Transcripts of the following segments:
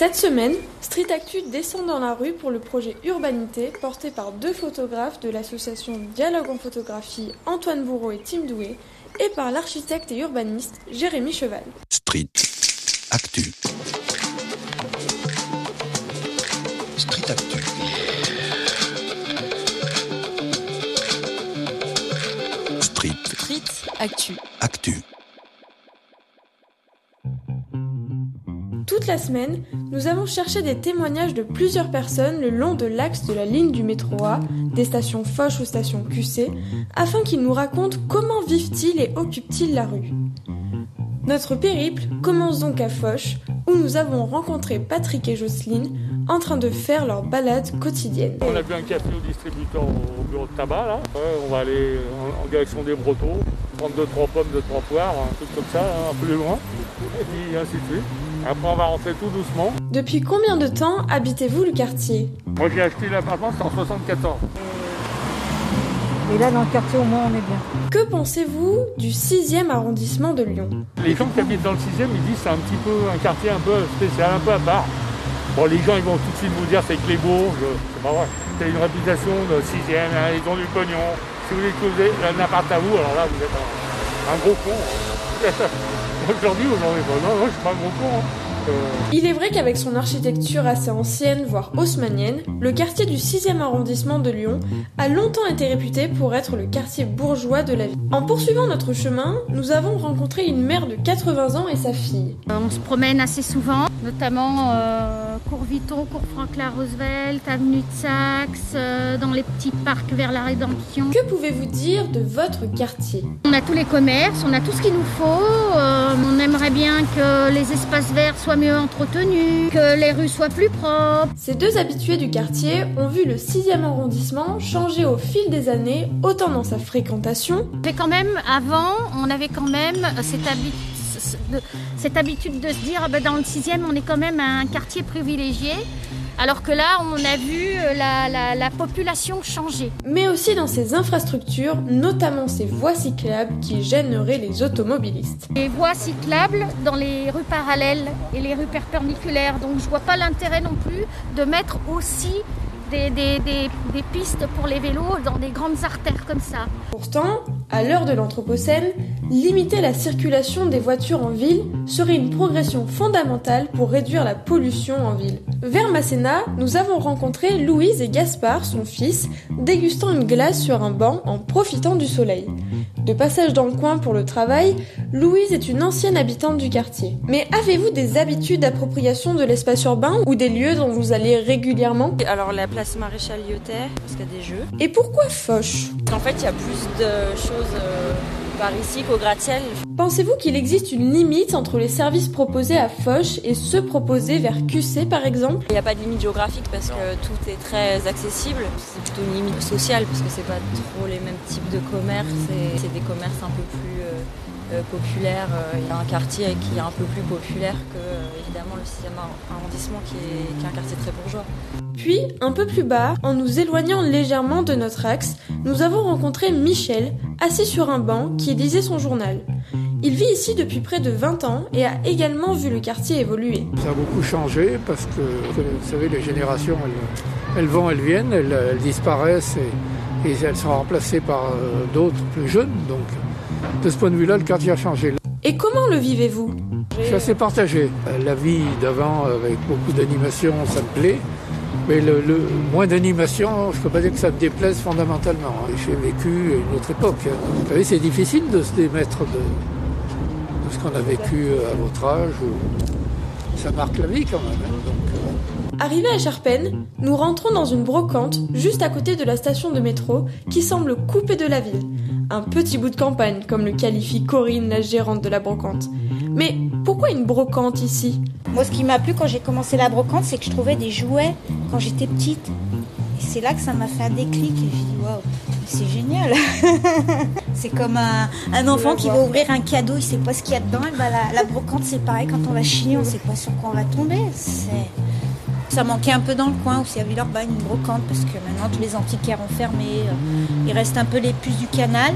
Cette semaine, Street Actu descend dans la rue pour le projet Urbanité porté par deux photographes de l'association Dialogue en photographie Antoine Bourreau et Tim Doué et par l'architecte et urbaniste Jérémy Cheval. Street Actu. Street Actu. Street Street Actu. Actu. Semaine, nous avons cherché des témoignages de plusieurs personnes le long de l'axe de la ligne du métro A, des stations Foch aux stations QC, afin qu'ils nous racontent comment vivent-ils et occupent-ils la rue. Notre périple commence donc à Foch, où nous avons rencontré Patrick et Jocelyne en train de faire leur balade quotidienne. On a bu un café au distributeur au bureau de tabac là. On va aller en, direction des Brotteaux, prendre deux trois pommes, deux trois poires, un comme ça, hein, un peu plus loin, et puis ainsi de suite. Après on va rentrer tout doucement. Depuis combien de temps habitez-vous le quartier? Moi j'ai acheté l'appartement, c'est en 74. Et là, dans le quartier, au moins, on est bien. Que pensez-vous du 6e arrondissement de Lyon? Les gens qui habitent dans le 6 e ils disent c'est un petit peu un quartier un peu spécial, un peu à part. Bon les gens ils vont tout de suite vous dire c'est Clébourg, c'est pas vrai. C'est une réputation de 6 e ils ont du pognon. Si vous découvrez un appart à vous, alors là vous êtes un, un gros con. Aujourd'hui, aujourd'hui, bon, non, non, je suis pas gros con. hein. Il est vrai qu'avec son architecture assez ancienne, voire haussmannienne, le quartier du 6e arrondissement de Lyon a longtemps été réputé pour être le quartier bourgeois de la ville. En poursuivant notre chemin, nous avons rencontré une mère de 80 ans et sa fille. Euh, On se promène assez souvent, notamment euh, cours Vuitton, cours Franklin Roosevelt, avenue de Saxe, euh, dans les petits parcs vers la Rédemption. Que pouvez-vous dire de votre quartier? On a tous les commerces, on a tout ce qu'il nous faut. euh, on aimerait bien que les espaces verts soient mieux entretenus, que les rues soient plus propres. Ces deux habitués du quartier ont vu le 6e arrondissement changer au fil des années, autant dans sa fréquentation Mais quand même, avant, on avait quand même cette habitude. Cette habitude de se dire, ah ben, dans le sixième, on est quand même un quartier privilégié, alors que là, on a vu euh, la, la- la population changer. mais aussi dans ses infrastructures, notamment ses voies cyclables qui gêneraient les automobilistes. Les voies cyclables dans les rues parallèles et les rues perpendiculaires, donc je vois pas l'intérêt non plus de mettre aussi des, pistes pour les vélos dans des grandes artères comme ça. Pourtant, à l'heure de l'Anthropocène, limiter la circulation des voitures en ville serait une progression fondamentale pour réduire la pollution en ville. Vers Masséna, nous avons rencontré Louise et Gaspard, son fils, dégustant une glace sur un banc en profitant du soleil. De passage dans le coin pour le travail, Louise est une ancienne habitante du quartier. Mais avez-vous des habitudes d'appropriation de l'espace urbain ou des lieux dont vous allez régulièrement? Alors la place Maréchal Lyotet, parce qu'il y a des jeux. Et pourquoi Foch? En fait, il y a plus de choses euh, par ici qu'au gratte-ciel. Pensez-vous qu'il existe une limite entre les services proposés à Foch et ceux proposés vers QC par exemple? Il n'y a pas de limite géographique parce que tout est très accessible. C'est plutôt une limite sociale parce que c'est pas trop les mêmes types de commerces. et C'est des commerces un peu plus euh, euh, populaires. Il y a un quartier qui est un peu plus populaire que euh, évidemment le 6e arrondissement qui est, qui est un quartier très bourgeois. Puis, un peu plus bas, en nous éloignant légèrement de notre axe, nous avons rencontré Michel, assis sur un banc, qui lisait son journal. Il vit ici depuis près de 20 ans et a également vu le quartier évoluer. Ça a beaucoup changé parce que, vous savez, les générations, elles, elles vont, elles viennent, elles, elles disparaissent et, et elles sont remplacées par euh, d'autres plus jeunes. Donc, de ce point de vue-là, le quartier a changé. Et comment le vivez-vous? Je suis assez partagé. La vie d'avant, avec beaucoup d'animation, ça me plaît. Mais le, le moins d'animation, je ne peux pas dire que ça me déplaise fondamentalement. J'ai vécu une autre époque. Vous savez, c'est difficile de se démettre de, de ce qu'on a vécu à votre âge. Ça marque la vie quand même. hein. Donc, euh, Arrivés à Charpennes, nous rentrons dans une brocante juste à côté de la station de métro qui semble coupée de la ville. Un petit bout de campagne, comme le qualifie Corinne, la gérante de la brocante. Mais pourquoi une brocante ici? Moi, ce qui m'a plu quand j'ai commencé la brocante, c'est que je trouvais des jouets quand j'étais petite. Et c'est là que ça m'a fait un déclic. Et suis dit, waouh, c'est génial. c'est comme un, un enfant qui va ouvrir un cadeau, il sait pas ce qu'il y a dedans. Et ben, la, la brocante, c'est pareil. Quand on va chiner, on sait pas sur quoi on va tomber. C'est... Ça manquait un peu dans le coin aussi à Villeurbanne, une brocante, parce que maintenant tous les antiquaires ont fermé. euh, Il reste un peu les puces du canal.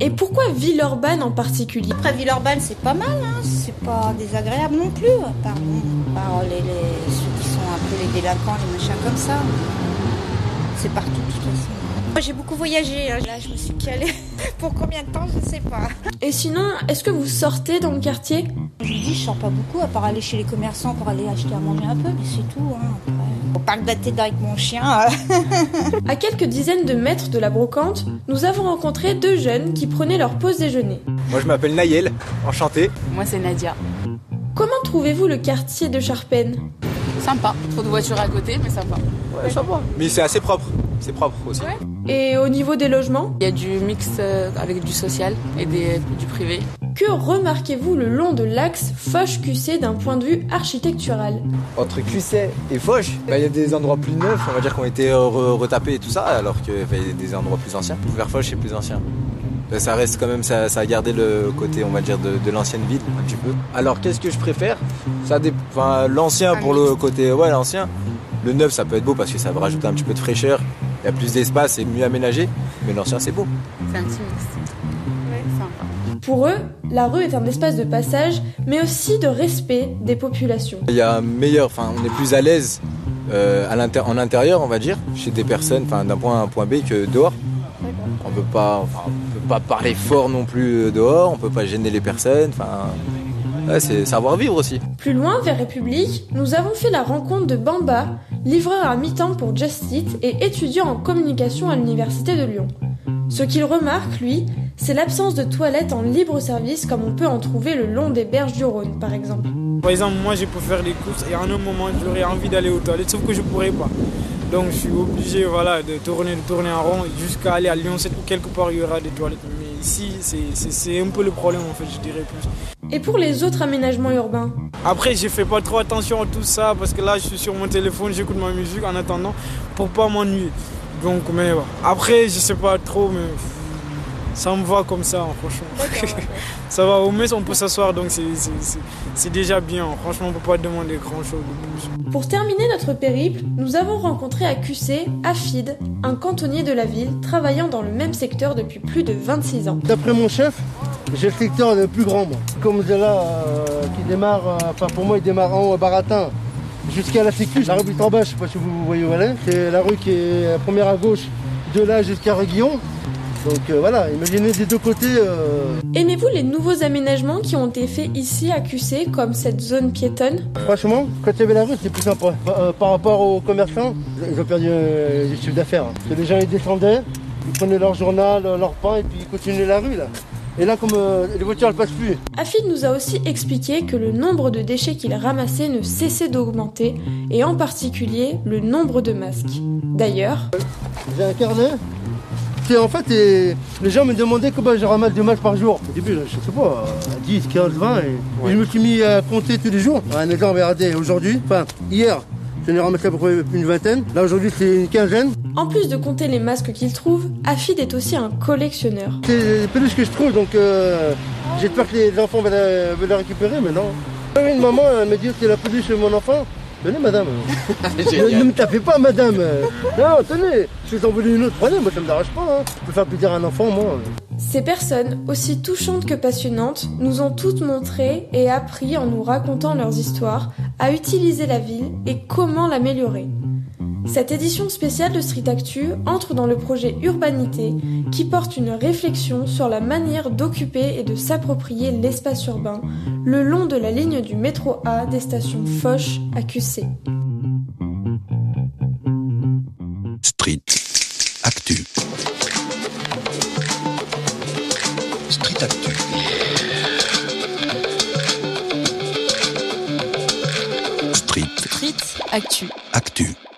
Et pourquoi Villeurbanne en particulier? Après Villeurbanne, c'est pas mal, hein. c'est pas désagréable non plus. Par, par les, les- les délinquants, les machins comme ça. C'est partout de toute façon. Moi j'ai beaucoup voyagé, hein. là je me suis calée. Pour combien de temps, je sais pas. Et sinon, est-ce que vous sortez dans le quartier? Je vous dis, je sors pas beaucoup, à part aller chez les commerçants pour aller acheter à manger un peu, mais c'est tout. Hein. Après, au parc d'Athéda avec mon chien. À quelques dizaines de mètres de la brocante, nous avons rencontré deux jeunes qui prenaient leur pause déjeuner. Moi je m'appelle Naël, enchanté. Moi c'est Nadia. Comment trouvez-vous le quartier de Charpennes? Sympa. Trop de voitures à côté, mais sympa. Ouais, sympa. Mais c'est assez propre. C'est propre aussi. Et au niveau des logements Il y a du mix euh, avec du social et des, du privé. Que remarquez-vous le long de l'axe Foch-QC d'un point de vue architectural Entre QC et Foch, bah, il y a des endroits plus neufs, on va dire, qui ont été re- retapés et tout ça, alors qu'il y a des endroits plus anciens. Vers Foch, c'est plus ancien. Bah, Ça reste quand même, ça, ça a gardé le côté, on va dire, de, de l'ancienne ville, un petit peu. Alors, qu'est-ce que je préfère? Ça enfin, L'ancien pour le côté, ouais, l'ancien. Le neuf, ça peut être beau parce que ça va rajouter un petit peu de fraîcheur. Il y a plus d'espace et mieux aménagé. Mais l'ancien, c'est beau. C'est un petit mix. Ouais, sympa. Pour eux, la rue est un espace de passage, mais aussi de respect des populations. Il y a un meilleur, enfin, on est plus à l'aise euh, à l'inter- en intérieur, on va dire, chez des personnes, enfin, d'un point A à un point B que dehors. On peut pas, enfin, pas parler fort non plus euh, dehors, on peut pas gêner les personnes, enfin, c'est savoir vivre aussi. Plus loin, vers République, nous avons fait la rencontre de Bamba, livreur à mi-temps pour Just et étudiant en communication à l'Université de Lyon. Ce qu'il remarque, lui, c'est l'absence de toilettes en libre service comme on peut en trouver le long des berges du Rhône, par exemple. Par exemple, moi, j'ai pour faire des courses et à un moment, j'aurais envie d'aller aux toilettes, sauf que je pourrais pas. Donc, je suis obligé voilà, de tourner, de tourner en rond jusqu'à aller à Lyon 7 où quelque part il y aura des toilettes. Mais ici, c'est- un peu le problème, en fait, je dirais plus. Et pour les autres aménagements urbains? Après, je fais pas trop attention à tout ça parce que là, je suis sur mon téléphone, j'écoute ma musique en attendant pour pas m'ennuyer. Donc, mais après, je sais pas trop, mais ça me va comme ça, hein, franchement. ça va, au moins on peut s'asseoir, donc c'est- c'est c'est- c'est déjà bien. Franchement, on peut pas demander grand chose de plus. Pour terminer notre périple, nous avons rencontré à QC Afid, un cantonnier de la ville travaillant dans le même secteur depuis plus de 26 ans. D'après mon chef, j'ai le secteur le plus grand, moi. Comme de là, euh, qui démarre, euh, enfin pour moi, il démarre en haut à Baratin jusqu'à la Sécu. La rue en bas, je sais pas si vous voyez où elle est. C'est la rue qui est la première à gauche, de là jusqu'à Réguillon. Donc euh, voilà, imaginez des deux côtés. euh, Aimez-vous les nouveaux aménagements qui ont été faits ici à QC, comme cette zone piétonne? Franchement, quand il y avait la rue, c'était plus sympa. Par, euh, par rapport aux commerçants, ils ont perdu du chiffre d'affaires. hein. Les gens, ils descendaient, ils prenaient leur journal, leur pain, et puis ils continuaient la rue, là. Et là, comme euh, les voitures, elles passent plus. Afid nous a aussi expliqué que le nombre de déchets qu'il ramassait ne cessait d'augmenter, et en particulier le nombre de masques. D'ailleurs, J'ai un carnet. C'est en fait, et les gens me demandaient combien je ramasse de masques par jour. Au début, je sais pas, euh, 10, 15, 20. Et, et je me suis mis à compter tous les jours. Un exemple, regardez, aujourd'hui, enfin, hier, j'en ai ramassé à peu près une vingtaine. Là, aujourd'hui, c'est une quinzaine. en plus de compter les masques qu'il trouve, Afid est aussi un collectionneur. C'est les peluches que je trouve, donc euh, j'espère que les enfants veulent la, veulent la récupérer, mais non. Une maman elle me dit c'est la peluche de mon enfant. Tenez, madame. ne, ne me tapez pas, madame. Non, tenez. Si vous en voulez une autre, prenez. Moi, ça me dérange pas. Hein. Je peux faire plaisir à un enfant, moi. Ces personnes, aussi touchantes que passionnantes, nous ont toutes montré et appris en nous racontant leurs histoires à utiliser la ville et comment l'améliorer. Cette édition spéciale de Street Actu entre dans le projet Urbanité qui porte une réflexion sur la manière d'occuper et de s'approprier l'espace urbain le long de la ligne du métro A des stations Foch à QC. Street Actu. Street Actu. Street Street Actu. Actu.